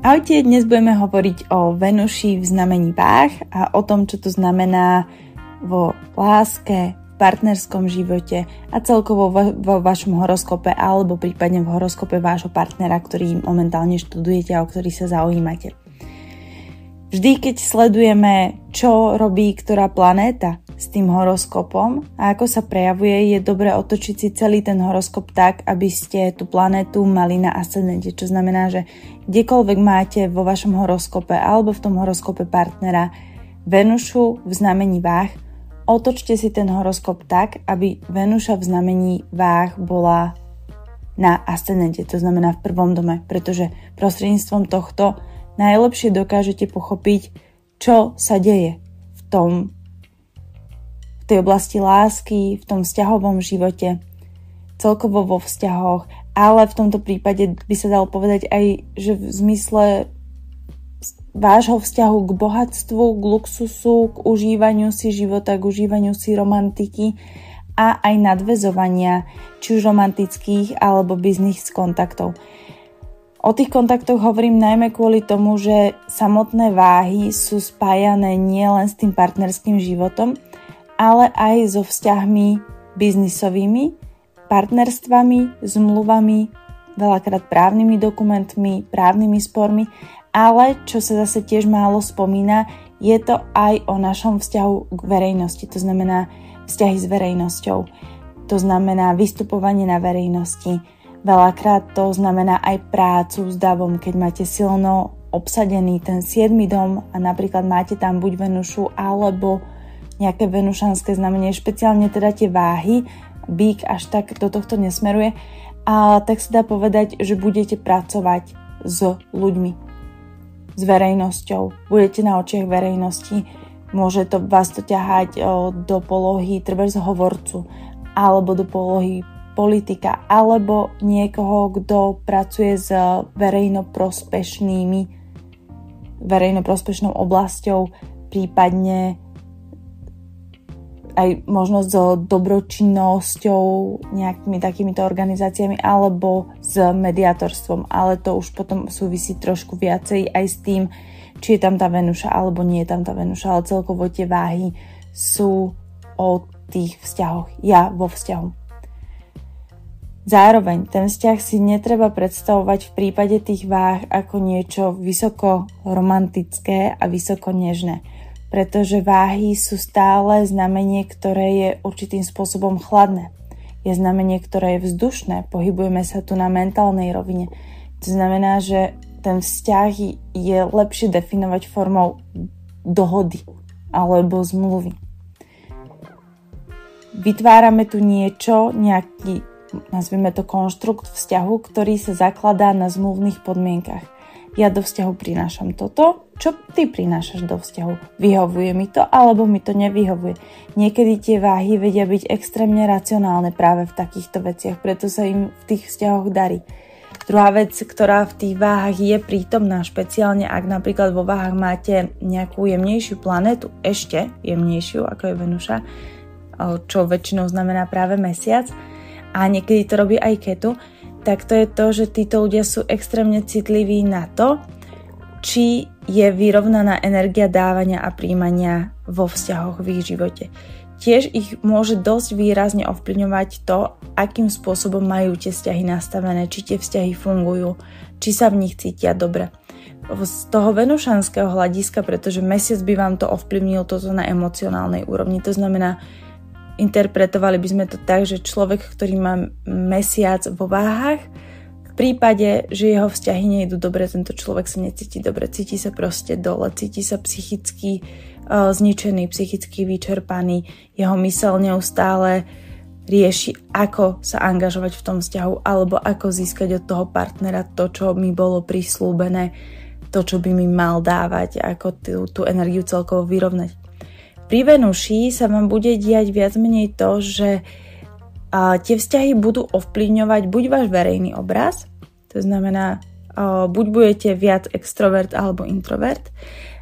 Ahojte, dnes budeme hovoriť o Venuši v znamení váh a o tom, čo to znamená vo láske, v partnerskom živote a celkovo vo, vašom horoskope alebo prípadne v horoskope vášho partnera, ktorý momentálne študujete a o ktorý sa zaujímate. Vždy, keď sledujeme, čo robí ktorá planéta s tým horoskopom a ako sa prejavuje, je dobre otočiť si celý ten horoskop tak, aby ste tú planetu mali na ascendente. Čo znamená, že kdekoľvek máte vo vašom horoskope alebo v tom horoskope partnera Venušu v znamení váh, otočte si ten horoskop tak, aby Venuša v znamení váh bola na ascendente, to znamená v prvom dome, pretože prostredníctvom tohto najlepšie dokážete pochopiť, čo sa deje v tom tej oblasti lásky, v tom vzťahovom živote, celkovo vo vzťahoch, ale v tomto prípade by sa dalo povedať aj, že v zmysle vášho vzťahu k bohatstvu, k luxusu, k užívaniu si života, k užívaniu si romantiky a aj nadvezovania, či už romantických alebo biznis kontaktov. O tých kontaktoch hovorím najmä kvôli tomu, že samotné váhy sú spájané nielen s tým partnerským životom, ale aj so vzťahmi biznisovými, partnerstvami, zmluvami, veľakrát právnymi dokumentmi, právnymi spormi, ale čo sa zase tiež málo spomína, je to aj o našom vzťahu k verejnosti, to znamená vzťahy s verejnosťou. To znamená vystupovanie na verejnosti. Veľakrát to znamená aj prácu s davom, keď máte silno obsadený ten 7. dom a napríklad máte tam buď Venušu alebo nejaké venušanské znamenie, špeciálne teda tie váhy, bík až tak do tohto nesmeruje, a tak sa dá povedať, že budete pracovať s ľuďmi, s verejnosťou, budete na očiach verejnosti, môže to vás to ťahať do polohy trebárs hovorcu alebo do polohy politika alebo niekoho, kto pracuje s verejnoprospešnými verejnoprospešnou oblasťou, prípadne aj možno s dobročinnosťou, nejakými takýmito organizáciami alebo s mediátorstvom, ale to už potom súvisí trošku viacej aj s tým, či je tam tá Venuša alebo nie je tam tá Venuša, ale celkovo tie váhy sú o tých vzťahoch. Ja vo vzťahu. Zároveň ten vzťah si netreba predstavovať v prípade tých váh ako niečo vysoko romantické a vysoko nežné pretože váhy sú stále znamenie, ktoré je určitým spôsobom chladné. Je znamenie, ktoré je vzdušné, pohybujeme sa tu na mentálnej rovine. To znamená, že ten vzťah je lepšie definovať formou dohody alebo zmluvy. Vytvárame tu niečo, nejaký, nazvime to konštrukt vzťahu, ktorý sa zakladá na zmluvných podmienkach ja do vzťahu prinášam toto, čo ty prinášaš do vzťahu. Vyhovuje mi to, alebo mi to nevyhovuje. Niekedy tie váhy vedia byť extrémne racionálne práve v takýchto veciach, preto sa im v tých vzťahoch darí. Druhá vec, ktorá v tých váhach je prítomná, špeciálne ak napríklad vo váhach máte nejakú jemnejšiu planetu, ešte jemnejšiu ako je Venuša, čo väčšinou znamená práve mesiac, a niekedy to robí aj ketu, tak to je to, že títo ľudia sú extrémne citliví na to, či je vyrovnaná energia dávania a príjmania vo vzťahoch v ich živote. Tiež ich môže dosť výrazne ovplyvňovať to, akým spôsobom majú tie vzťahy nastavené, či tie vzťahy fungujú, či sa v nich cítia dobre. Z toho venušanského hľadiska, pretože mesiac by vám to ovplyvnil toto na emocionálnej úrovni. To znamená, interpretovali by sme to tak, že človek, ktorý má mesiac vo váhach, v prípade, že jeho vzťahy nejdu dobre, tento človek sa necíti dobre, cíti sa proste dole, cíti sa psychicky uh, zničený, psychicky vyčerpaný, jeho mysel neustále rieši, ako sa angažovať v tom vzťahu alebo ako získať od toho partnera to, čo mi bolo prislúbené, to, čo by mi mal dávať, ako tú, tú energiu celkovo vyrovnať. Pri Venuši sa vám bude diať viac menej to, že a, tie vzťahy budú ovplyvňovať buď váš verejný obraz, to znamená, a, buď budete viac extrovert alebo introvert,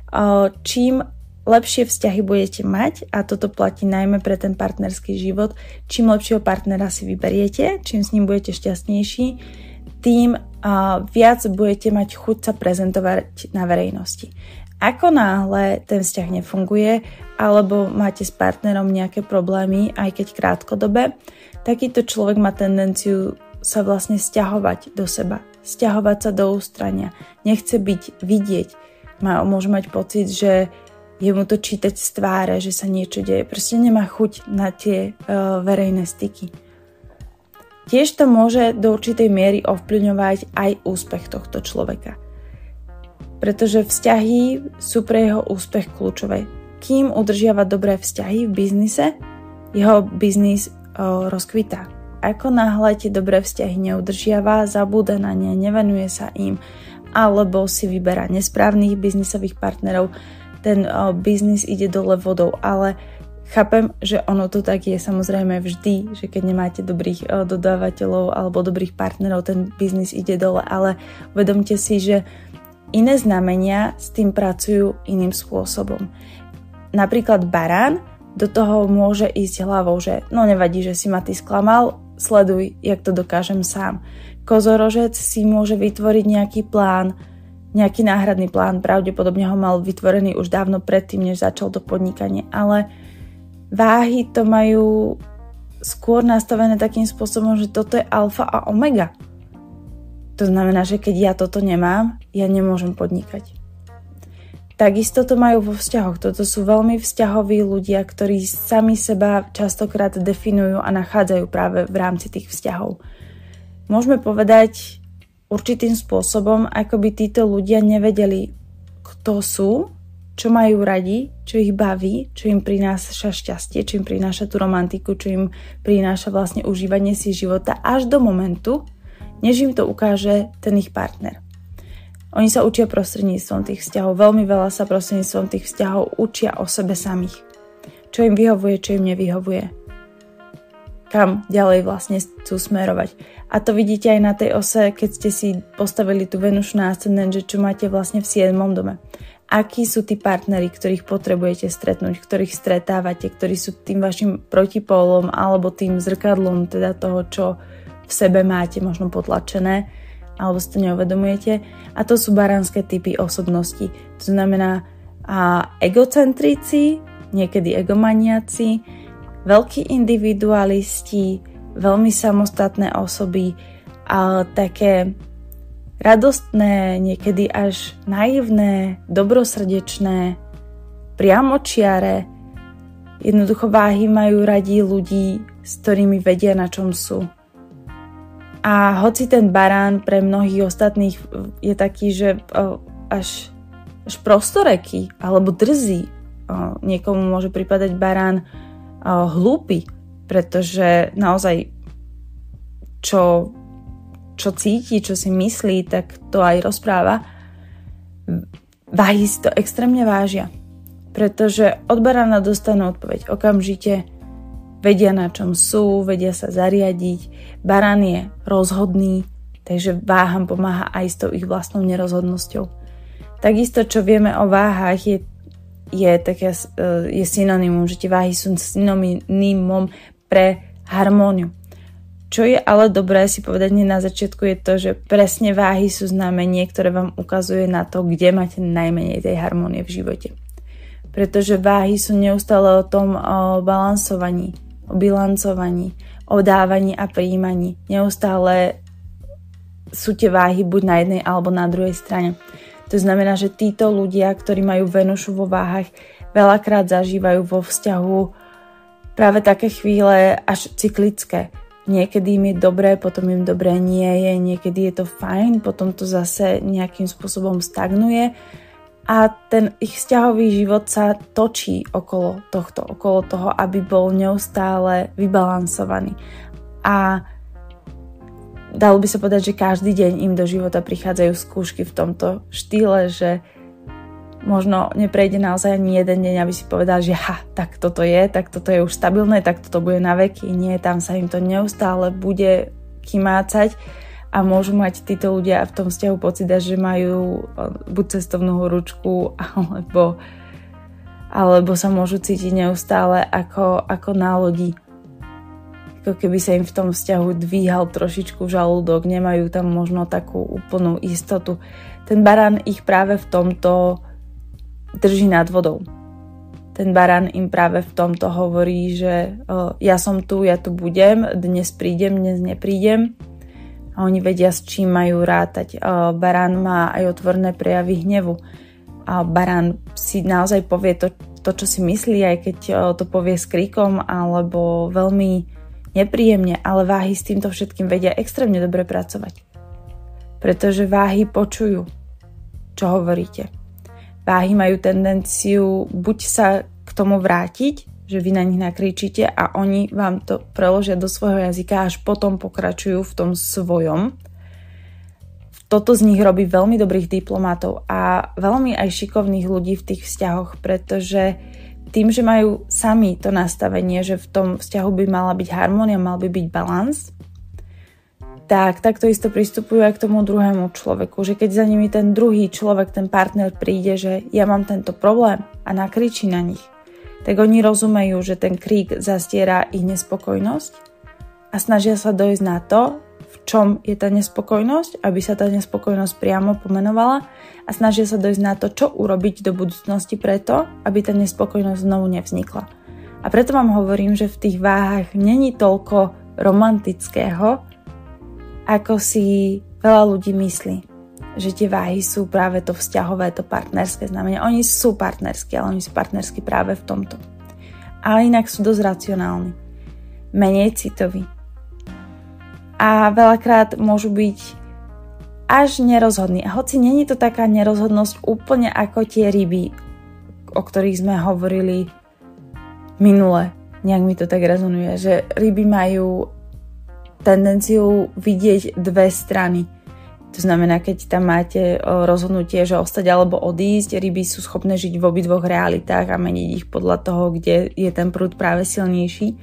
a, čím lepšie vzťahy budete mať, a toto platí najmä pre ten partnerský život, čím lepšieho partnera si vyberiete, čím s ním budete šťastnejší, tým uh, viac budete mať chuť sa prezentovať na verejnosti. Ako náhle ten vzťah nefunguje alebo máte s partnerom nejaké problémy, aj keď krátkodobé, takýto človek má tendenciu sa vlastne stiahovať do seba, stiahovať sa do ústrania, nechce byť vidieť, má, môže mať pocit, že je mu to čítať z tváre, že sa niečo deje. Proste nemá chuť na tie uh, verejné styky. Tiež to môže do určitej miery ovplyvňovať aj úspech tohto človeka pretože vzťahy sú pre jeho úspech kľúčové. Kým udržiava dobré vzťahy v biznise, jeho biznis o, rozkvitá. Ako náhle tie dobré vzťahy neudržiava, zabúda na ne, nevenuje sa im, alebo si vyberá nesprávnych biznisových partnerov, ten o, biznis ide dole vodou, ale chápem, že ono to tak je samozrejme vždy, že keď nemáte dobrých o, dodávateľov alebo dobrých partnerov, ten biznis ide dole, ale uvedomte si, že Iné znamenia s tým pracujú iným spôsobom. Napríklad barán do toho môže ísť hlavou, že no nevadí, že si ma ty sklamal, sleduj, jak to dokážem sám. Kozorožec si môže vytvoriť nejaký plán, nejaký náhradný plán, pravdepodobne ho mal vytvorený už dávno predtým, než začal to podnikanie, ale váhy to majú skôr nastavené takým spôsobom, že toto je alfa a omega. To znamená, že keď ja toto nemám, ja nemôžem podnikať. Takisto to majú vo vzťahoch. Toto sú veľmi vzťahoví ľudia, ktorí sami seba častokrát definujú a nachádzajú práve v rámci tých vzťahov. Môžeme povedať určitým spôsobom, ako by títo ľudia nevedeli, kto sú, čo majú radi, čo ich baví, čo im prináša šťastie, čo im prináša tú romantiku, čo im prináša vlastne užívanie si života až do momentu, než im to ukáže ten ich partner. Oni sa učia prostredníctvom tých vzťahov, veľmi veľa sa prostredníctvom tých vzťahov učia o sebe samých. Čo im vyhovuje, čo im nevyhovuje. Kam ďalej vlastne chcú smerovať. A to vidíte aj na tej ose, keď ste si postavili tú Venušu na ascendent, že čo máte vlastne v 7. dome. Akí sú tí partnery, ktorých potrebujete stretnúť, ktorých stretávate, ktorí sú tým vašim protipólom alebo tým zrkadlom teda toho, čo v sebe máte možno potlačené alebo si to neuvedomujete. A to sú baránske typy osobnosti. To znamená a egocentrici, niekedy egomaniaci, veľkí individualisti, veľmi samostatné osoby, a také radostné, niekedy až naivné, dobrosrdečné, priamočiare. Jednoducho váhy majú radi ľudí, s ktorými vedia, na čom sú. A hoci ten barán pre mnohých ostatných je taký, že až, až prostoreký alebo drzý, niekomu môže pripadať barán hlúpy, pretože naozaj čo, čo cíti, čo si myslí, tak to aj rozpráva. Váhy si to extrémne vážia, pretože od barána dostanú odpoveď okamžite, vedia na čom sú, vedia sa zariadiť. Barán je rozhodný, takže váham pomáha aj s tou ich vlastnou nerozhodnosťou. Takisto, čo vieme o váhach, je, je, také, je synonymum, že tie váhy sú synonymum pre harmóniu. Čo je ale dobré si povedať na začiatku je to, že presne váhy sú znamenie, ktoré vám ukazuje na to, kde máte najmenej tej harmónie v živote. Pretože váhy sú neustále o tom o balansovaní, o bilancovaní, o dávaní a príjmaní. Neustále sú tie váhy buď na jednej alebo na druhej strane. To znamená, že títo ľudia, ktorí majú Venušu vo váhach, veľakrát zažívajú vo vzťahu práve také chvíle až cyklické. Niekedy im je dobré, potom im dobré nie je, niekedy je to fajn, potom to zase nejakým spôsobom stagnuje a ten ich vzťahový život sa točí okolo tohto, okolo toho, aby bol neustále vybalansovaný. A dalo by sa povedať, že každý deň im do života prichádzajú skúšky v tomto štýle, že možno neprejde naozaj ani jeden deň, aby si povedal, že ha, tak toto je, tak toto je už stabilné, tak toto bude na veky. Nie, tam sa im to neustále bude kymácať a môžu mať títo ľudia v tom vzťahu pocit, že majú buď cestovnú ručku, alebo, alebo sa môžu cítiť neustále ako, ako na lodi. ako keby sa im v tom vzťahu dvíhal trošičku žalúdok, nemajú tam možno takú úplnú istotu. Ten barán ich práve v tomto drží nad vodou. Ten barán im práve v tomto hovorí, že o, ja som tu, ja tu budem, dnes prídem, dnes neprídem. A oni vedia, s čím majú rátať. Barán má aj otvorné prejavy hnevu. A barán si naozaj povie to, to, čo si myslí, aj keď to povie s kríkom alebo veľmi nepríjemne, ale váhy s týmto všetkým vedia extrémne dobre pracovať. Pretože váhy počujú, čo hovoríte. Váhy majú tendenciu buď sa k tomu vrátiť, že vy na nich nakričíte a oni vám to preložia do svojho jazyka až potom pokračujú v tom svojom. Toto z nich robí veľmi dobrých diplomatov a veľmi aj šikovných ľudí v tých vzťahoch, pretože tým, že majú sami to nastavenie, že v tom vzťahu by mala byť harmónia, mal by byť balans, tak takto isto pristupujú aj k tomu druhému človeku, že keď za nimi ten druhý človek, ten partner príde, že ja mám tento problém a nakričí na nich, tak oni rozumejú, že ten krík zastiera ich nespokojnosť a snažia sa dojsť na to, v čom je tá nespokojnosť, aby sa tá nespokojnosť priamo pomenovala a snažia sa dojsť na to, čo urobiť do budúcnosti preto, aby tá nespokojnosť znovu nevznikla. A preto vám hovorím, že v tých váhach není toľko romantického, ako si veľa ľudí myslí. Že tie váhy sú práve to vzťahové, to partnerské znamenie. Oni sú partnerskí, ale oni sú partnerskí práve v tomto. Ale inak sú dosť racionálni. Menej citoví a veľakrát môžu byť až nerozhodní. A hoci není to taká nerozhodnosť úplne ako tie ryby, o ktorých sme hovorili minule. Nejak mi to tak rezonuje, že ryby majú tendenciu vidieť dve strany. To znamená, keď tam máte rozhodnutie, že ostať alebo odísť, ryby sú schopné žiť v obidvoch realitách a meniť ich podľa toho, kde je ten prúd práve silnejší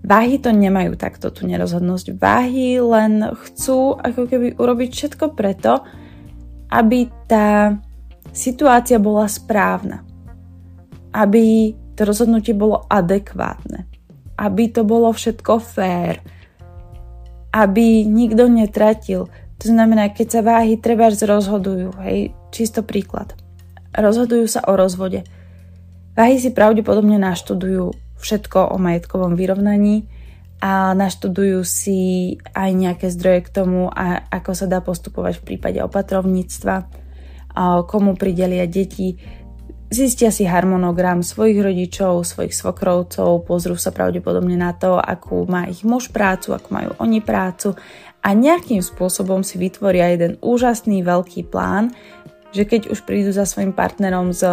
Váhy to nemajú takto, tú nerozhodnosť. Váhy len chcú ako keby urobiť všetko preto, aby tá situácia bola správna. Aby to rozhodnutie bolo adekvátne. Aby to bolo všetko fér. Aby nikto netratil. To znamená, keď sa váhy treba rozhodujú, hej, čisto príklad. Rozhodujú sa o rozvode. Váhy si pravdepodobne naštudujú všetko o majetkovom vyrovnaní a naštudujú si aj nejaké zdroje k tomu, a ako sa dá postupovať v prípade opatrovníctva, komu pridelia deti, zistia si harmonogram svojich rodičov, svojich svokrovcov, pozrú sa pravdepodobne na to, akú má ich muž prácu, ako majú oni prácu a nejakým spôsobom si vytvoria jeden úžasný veľký plán, že keď už prídu za svojim partnerom s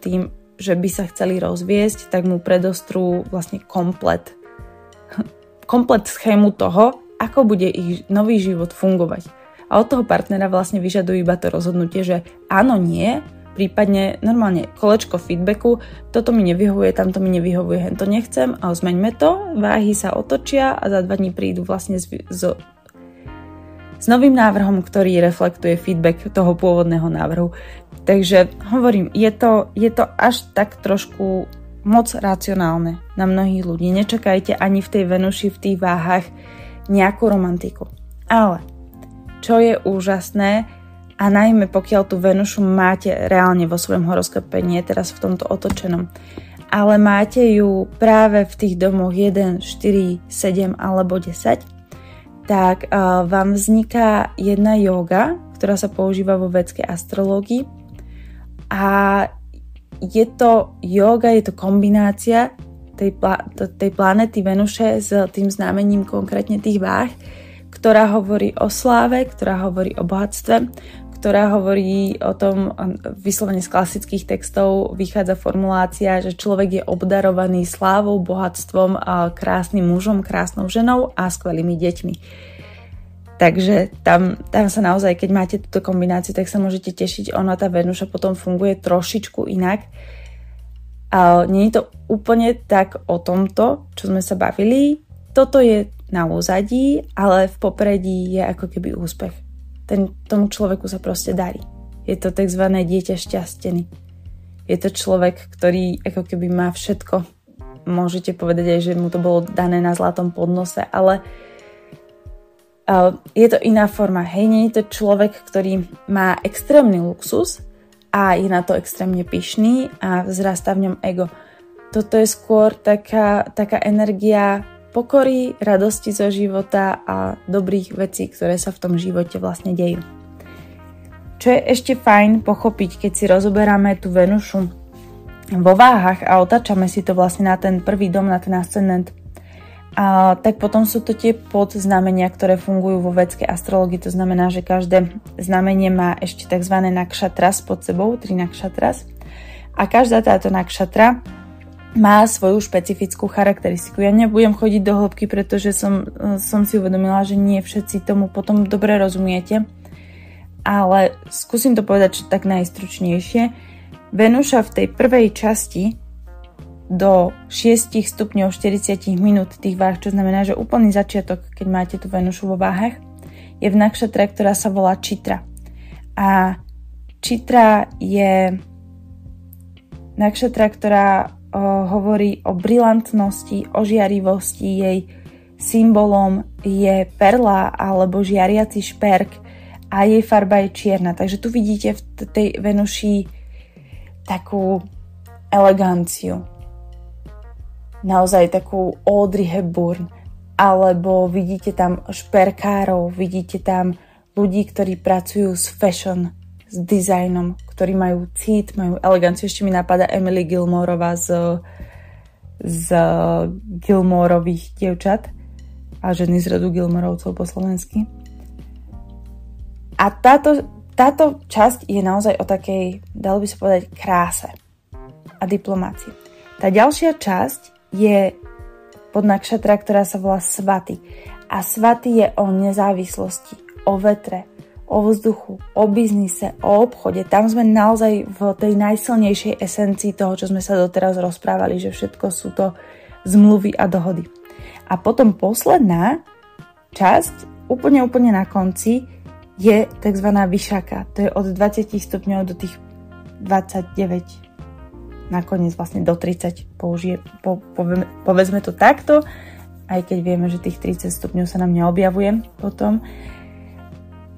tým, že by sa chceli rozviesť, tak mu predostrú vlastne komplet, komplet schému toho, ako bude ich nový život fungovať. A od toho partnera vlastne vyžadujú iba to rozhodnutie, že áno, nie, prípadne normálne kolečko feedbacku, toto mi nevyhovuje, tamto mi nevyhovuje, to nechcem, ale zmeňme to, váhy sa otočia a za dva dní prídu vlastne s, s, s novým návrhom, ktorý reflektuje feedback toho pôvodného návrhu. Takže hovorím, je to, je to až tak trošku moc racionálne na mnohých ľudí. Nečakajte ani v tej Venuši, v tých váhach nejakú romantiku. Ale čo je úžasné, a najmä pokiaľ tú Venušu máte reálne vo svojom horoskope, nie teraz v tomto otočenom, ale máte ju práve v tých domoch 1, 4, 7 alebo 10, tak uh, vám vzniká jedna yoga, ktorá sa používa vo vedskej astrológii. A je to yoga, je to kombinácia tej, tej planety Venuše s tým znamením konkrétne tých váh, ktorá hovorí o sláve, ktorá hovorí o bohatstve, ktorá hovorí o tom, vyslovene z klasických textov vychádza formulácia, že človek je obdarovaný slávou, bohatstvom, krásnym mužom, krásnou ženou a skvelými deťmi. Takže tam, tam sa naozaj, keď máte túto kombináciu, tak sa môžete tešiť. Ona, tá Venuša potom funguje trošičku inak. Ale nie je to úplne tak o tomto, čo sme sa bavili. Toto je na úzadí, ale v popredí je ako keby úspech. Ten, tomu človeku sa proste darí. Je to tzv. dieťa šťastený. Je to človek, ktorý ako keby má všetko môžete povedať aj, že mu to bolo dané na zlatom podnose, ale je to iná forma. Hej, nie je to človek, ktorý má extrémny luxus a je na to extrémne pyšný a vzrastá v ňom ego. Toto je skôr taká, taká energia pokory, radosti zo života a dobrých vecí, ktoré sa v tom živote vlastne dejú. Čo je ešte fajn pochopiť, keď si rozoberáme tú Venušu vo váhach a otáčame si to vlastne na ten prvý dom, na ten ascendent, a, tak potom sú to tie podznamenia, ktoré fungujú vo vedskej astrologii. To znamená, že každé znamenie má ešte tzv. nakšatras pod sebou, tri nakšatras. A každá táto nakšatra má svoju špecifickú charakteristiku. Ja nebudem chodiť do hĺbky, pretože som, som si uvedomila, že nie všetci tomu potom dobre rozumiete. Ale skúsim to povedať tak najstručnejšie. Venuša v tej prvej časti do 6 stupňov 40 minút tých váh, čo znamená, že úplný začiatok, keď máte tú Venušu vo váhach, je v nakšatre, ktorá sa volá Čitra. A Čitra je nakšatra, ktorá hovorí o brilantnosti, o žiarivosti. Jej symbolom je perla alebo žiariaci šperk a jej farba je čierna. Takže tu vidíte v tej Venuši takú eleganciu. Naozaj takú Audrey Hepburn. Alebo vidíte tam šperkárov, vidíte tam ľudí, ktorí pracujú s fashion, s dizajnom, ktorí majú cít, majú eleganciu. Ešte mi napadá Emily Gilmoreová z, z Gilmorových dievčat a ženy z rodu Gilmorovcov po slovensky. A táto, táto časť je naozaj o takej, dalo by sa povedať, kráse a diplomácii. Tá ďalšia časť je pod nakšatra, ktorá sa volá Svaty. A Svaty je o nezávislosti, o vetre, o vzduchu, o biznise, o obchode. Tam sme naozaj v tej najsilnejšej esencii toho, čo sme sa doteraz rozprávali, že všetko sú to zmluvy a dohody. A potom posledná časť, úplne úplne na konci, je tzv. vyšaka. To je od 20 stupňov do tých 29 nakoniec vlastne do 30 použije, po, povedzme, povedzme to takto, aj keď vieme, že tých 30 stupňov sa nám neobjavuje potom.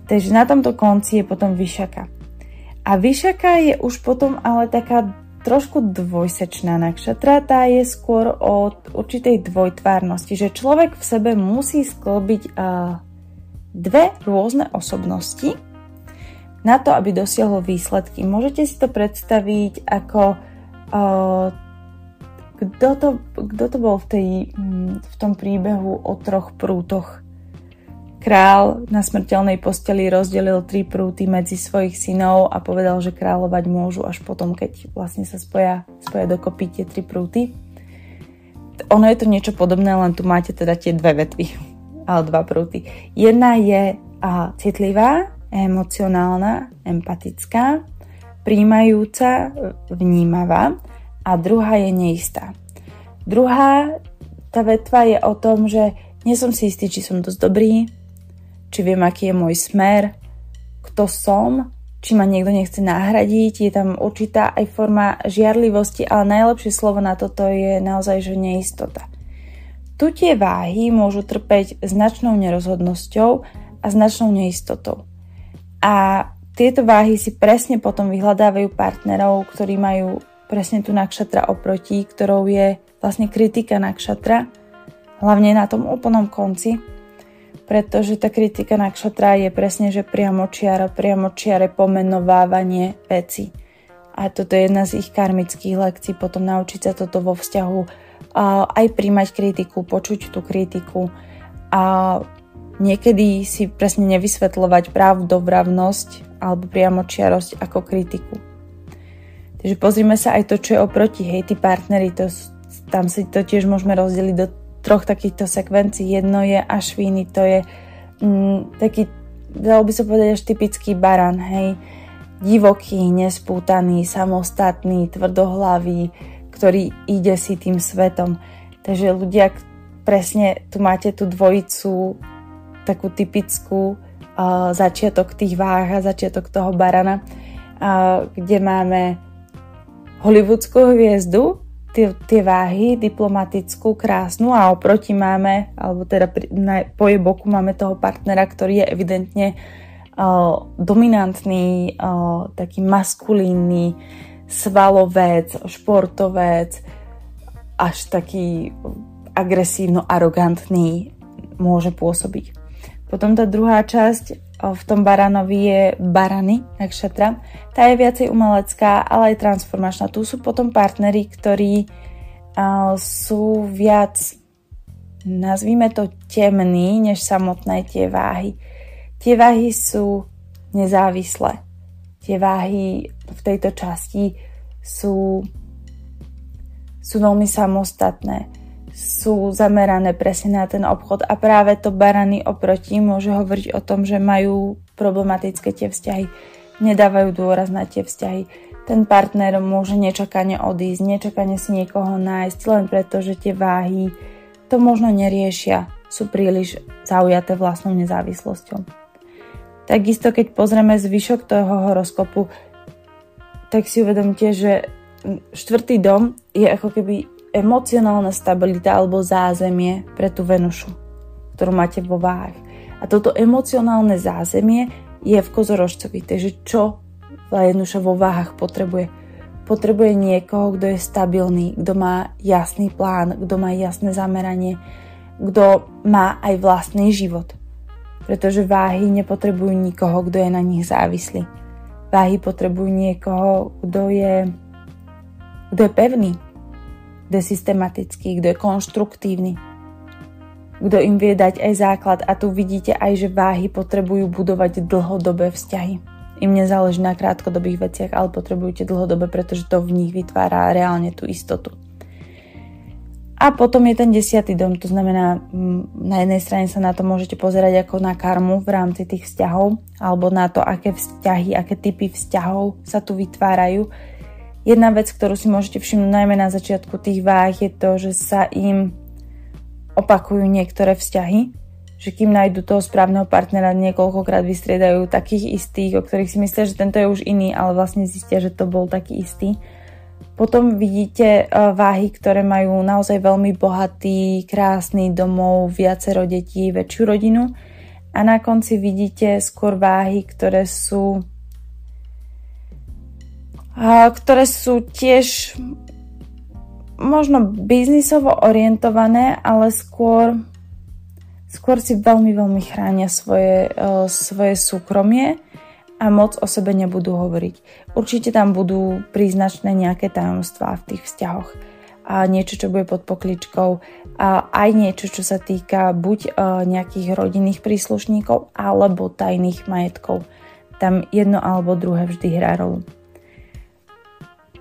Takže na tomto konci je potom vyšaka. A vyšaka je už potom ale taká trošku dvojsečná nakšatra, tá je skôr o určitej dvojtvárnosti, že človek v sebe musí sklbiť dve rôzne osobnosti na to, aby dosiahol výsledky. Môžete si to predstaviť ako uh, kto to, kto to bol v, tej, v tom príbehu o troch prútoch Král na smrteľnej posteli rozdelil tri prúty medzi svojich synov a povedal, že kráľovať môžu až potom, keď vlastne sa spoja, spoja dokopy tie tri prúty. Ono je to niečo podobné, len tu máte teda tie dve vetvy, ale dva prúty. Jedna je a, citlivá, emocionálna, empatická, príjmajúca, vnímavá a druhá je neistá. Druhá, tá vetva je o tom, že nie som si istý, či som dosť dobrý, či viem, aký je môj smer, kto som, či ma niekto nechce nahradiť, je tam určitá aj forma žiarlivosti, ale najlepšie slovo na toto je naozaj, že neistota. Tu tie váhy môžu trpeť značnou nerozhodnosťou a značnou neistotou. A tieto váhy si presne potom vyhľadávajú partnerov, ktorí majú presne tu nakšatra oproti, ktorou je vlastne kritika nakšatra, hlavne na tom úplnom konci, pretože tá kritika na kšatra je presne, že priamo čiara, priamo čiare pomenovávanie veci. A toto je jedna z ich karmických lekcií, potom naučiť sa toto vo vzťahu aj príjmať kritiku, počuť tú kritiku a niekedy si presne nevysvetľovať pravdovravnosť alebo priamo čiarosť ako kritiku. Takže pozrime sa aj to, čo je oproti. Hej, tí partnery, to, tam si to tiež môžeme rozdeliť do troch takýchto sekvencií. Jedno je Ašvíny, to je mm, taký, dalo by sa povedať až typický baran, hej. Divoký, nespútaný, samostatný, tvrdohlavý, ktorý ide si tým svetom. Takže ľudia, presne tu máte tú dvojicu, takú typickú uh, začiatok tých váh a začiatok toho barana, uh, kde máme hollywoodskú hviezdu, tie, tie váhy, diplomatickú, krásnu a oproti máme, alebo teda pri, na, po jej boku máme toho partnera, ktorý je evidentne uh, dominantný, uh, taký maskulínny, svalovec, športovec, až taký agresívno-arogantný môže pôsobiť. Potom tá druhá časť v tom baranovi je barany, nakšatra. Tá je viacej umelecká, ale aj transformačná. Tu sú potom partnery, ktorí sú viac, nazvíme to temný, než samotné tie váhy. Tie váhy sú nezávislé. Tie váhy v tejto časti sú, sú veľmi samostatné sú zamerané presne na ten obchod a práve to barany oproti môže hovoriť o tom, že majú problematické tie vzťahy, nedávajú dôraz na tie vzťahy. Ten partner môže nečakane odísť, nečakane si niekoho nájsť, len preto, že tie váhy to možno neriešia, sú príliš zaujaté vlastnou nezávislosťou. Takisto, keď pozrieme zvyšok toho horoskopu, tak si uvedomte, že štvrtý dom je ako keby emocionálna stabilita alebo zázemie pre tú Venušu, ktorú máte vo váhach. A toto emocionálne zázemie je v kozorožcovi. Takže čo Venuša vo váhach potrebuje? Potrebuje niekoho, kto je stabilný, kto má jasný plán, kto má jasné zameranie, kto má aj vlastný život. Pretože váhy nepotrebujú nikoho, kto je na nich závislý. Váhy potrebujú niekoho, kto je, kto je pevný, kto je systematický, kto je konštruktívny, kto im vie dať aj základ a tu vidíte aj, že váhy potrebujú budovať dlhodobé vzťahy. Im nezáleží na krátkodobých veciach, ale potrebujete dlhodobé, pretože to v nich vytvára reálne tú istotu. A potom je ten desiatý dom, to znamená, na jednej strane sa na to môžete pozerať ako na karmu v rámci tých vzťahov, alebo na to, aké vzťahy, aké typy vzťahov sa tu vytvárajú Jedna vec, ktorú si môžete všimnúť najmä na začiatku tých váh, je to, že sa im opakujú niektoré vzťahy, že kým nájdu toho správneho partnera, niekoľkokrát vystriedajú takých istých, o ktorých si myslia, že tento je už iný, ale vlastne zistia, že to bol taký istý. Potom vidíte e, váhy, ktoré majú naozaj veľmi bohatý, krásny domov, viacero detí, väčšiu rodinu. A na konci vidíte skôr váhy, ktoré sú ktoré sú tiež možno biznisovo orientované, ale skôr, skôr si veľmi, veľmi chránia svoje, svoje súkromie a moc o sebe nebudú hovoriť. Určite tam budú príznačné nejaké tajomstvá v tých vzťahoch a niečo, čo bude pod pokličkou a aj niečo, čo sa týka buď nejakých rodinných príslušníkov alebo tajných majetkov. Tam jedno alebo druhé vždy hrá rolu.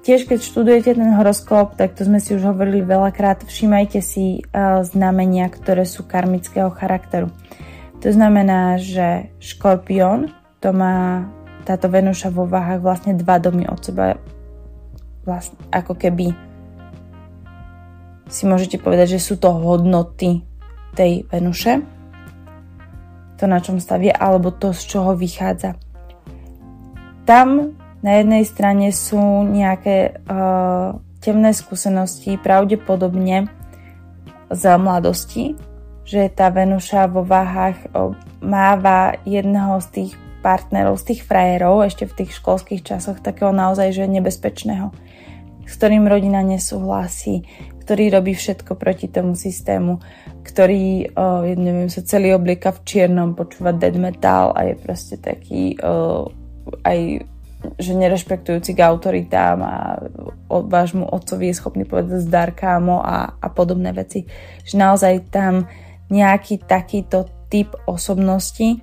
Tiež keď študujete ten horoskop, tak to sme si už hovorili veľakrát, všímajte si uh, znamenia, ktoré sú karmického charakteru. To znamená, že škorpión, to má táto Venuša vo váhach vlastne dva domy od seba, vlastne ako keby si môžete povedať, že sú to hodnoty tej Venuše, to na čom stavie, alebo to, z čoho vychádza. Tam na jednej strane sú nejaké uh, temné skúsenosti, pravdepodobne z mladosti, že tá Venuša vo váhach uh, máva jedného z tých partnerov, z tých frajerov, ešte v tých školských časoch, takého naozaj, že nebezpečného, s ktorým rodina nesúhlasí, ktorý robí všetko proti tomu systému, ktorý, uh, neviem, sa celý oblieka v čiernom, počúva dead metal a je proste taký uh, aj že nerešpektujúci k autoritám a vášmu otcovi je schopný povedať zdar kámo a, a podobné veci. Že naozaj tam nejaký takýto typ osobnosti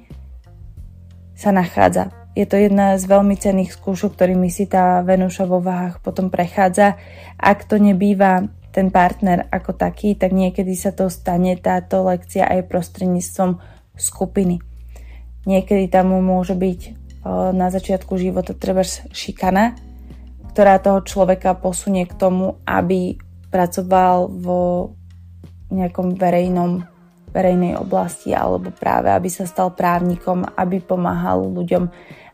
sa nachádza. Je to jedna z veľmi cenných skúšok, ktorými si tá Venuša vo váhach potom prechádza. Ak to nebýva ten partner ako taký, tak niekedy sa to stane táto lekcia aj prostredníctvom skupiny. Niekedy tam môže byť na začiatku života treba šikana, ktorá toho človeka posunie k tomu, aby pracoval vo nejakom verejnom, verejnej oblasti alebo práve aby sa stal právnikom, aby pomáhal ľuďom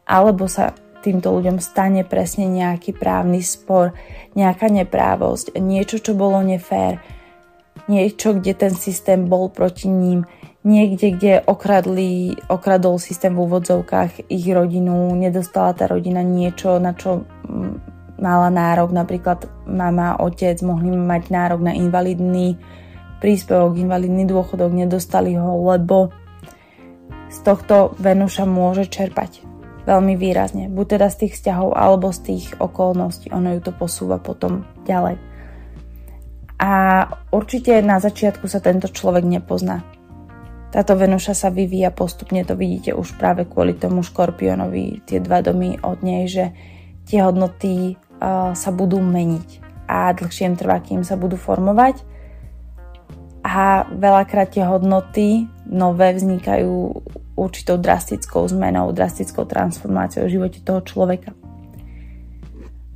alebo sa týmto ľuďom stane presne nejaký právny spor, nejaká neprávosť, niečo, čo bolo nefér, niečo, kde ten systém bol proti ním, niekde, kde okradli, okradol systém v úvodzovkách ich rodinu, nedostala tá rodina niečo, na čo mm, mala nárok, napríklad mama, otec, mohli mať nárok na invalidný príspevok, invalidný dôchodok, nedostali ho, lebo z tohto Venuša môže čerpať veľmi výrazne. Buď teda z tých vzťahov, alebo z tých okolností. Ono ju to posúva potom ďalej. A určite na začiatku sa tento človek nepozná. Táto Venuša sa vyvíja postupne, to vidíte už práve kvôli tomu škorpiónovi, tie dva domy od nej, že tie hodnoty uh, sa budú meniť a dlhšie im trvá, kým sa budú formovať. A veľakrát tie hodnoty nové vznikajú určitou drastickou zmenou, drastickou transformáciou v živote toho človeka.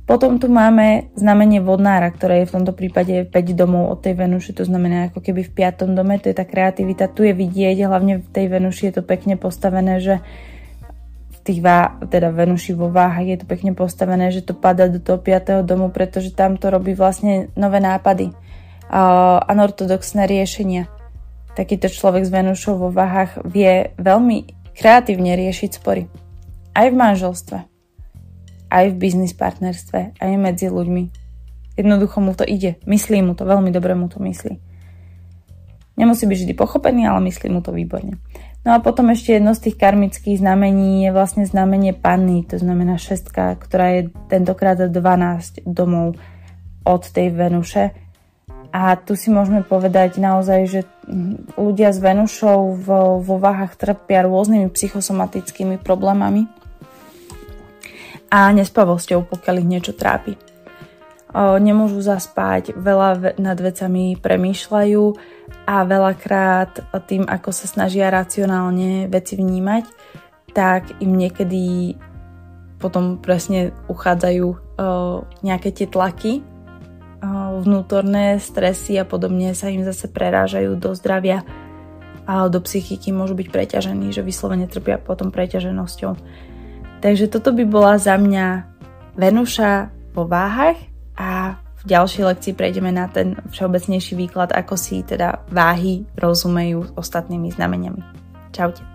Potom tu máme znamenie vodnára, ktoré je v tomto prípade 5 domov od tej Venuši, to znamená ako keby v 5. dome, to je tá kreativita, tu je vidieť, hlavne v tej Venuši je to pekne postavené, že v tých vá, teda Venuši vo váhach je to pekne postavené, že to pada do toho 5. domu, pretože tam to robí vlastne nové nápady uh, anortodoxné riešenia. Takýto človek s Venušou vo váhach vie veľmi kreatívne riešiť spory. Aj v manželstve aj v biznis partnerstve, aj medzi ľuďmi. Jednoducho mu to ide. Myslí mu to, veľmi dobre mu to myslí. Nemusí byť vždy pochopený, ale myslí mu to výborne. No a potom ešte jedno z tých karmických znamení je vlastne znamenie panny, to znamená šestka, ktorá je tentokrát 12 domov od tej Venuše. A tu si môžeme povedať naozaj, že ľudia s Venušou vo, vo váhach trpia rôznymi psychosomatickými problémami a nespavosťou, pokiaľ ich niečo trápi. Nemôžu zaspať, veľa nad vecami premýšľajú a veľakrát tým, ako sa snažia racionálne veci vnímať, tak im niekedy potom presne uchádzajú nejaké tie tlaky, vnútorné stresy a podobne sa im zase prerážajú do zdravia a do psychiky môžu byť preťažení, že vyslovene trpia potom preťaženosťou. Takže toto by bola za mňa Venuša vo váhach a v ďalšej lekcii prejdeme na ten všeobecnejší výklad, ako si teda váhy rozumejú ostatnými znameniami. Čaute.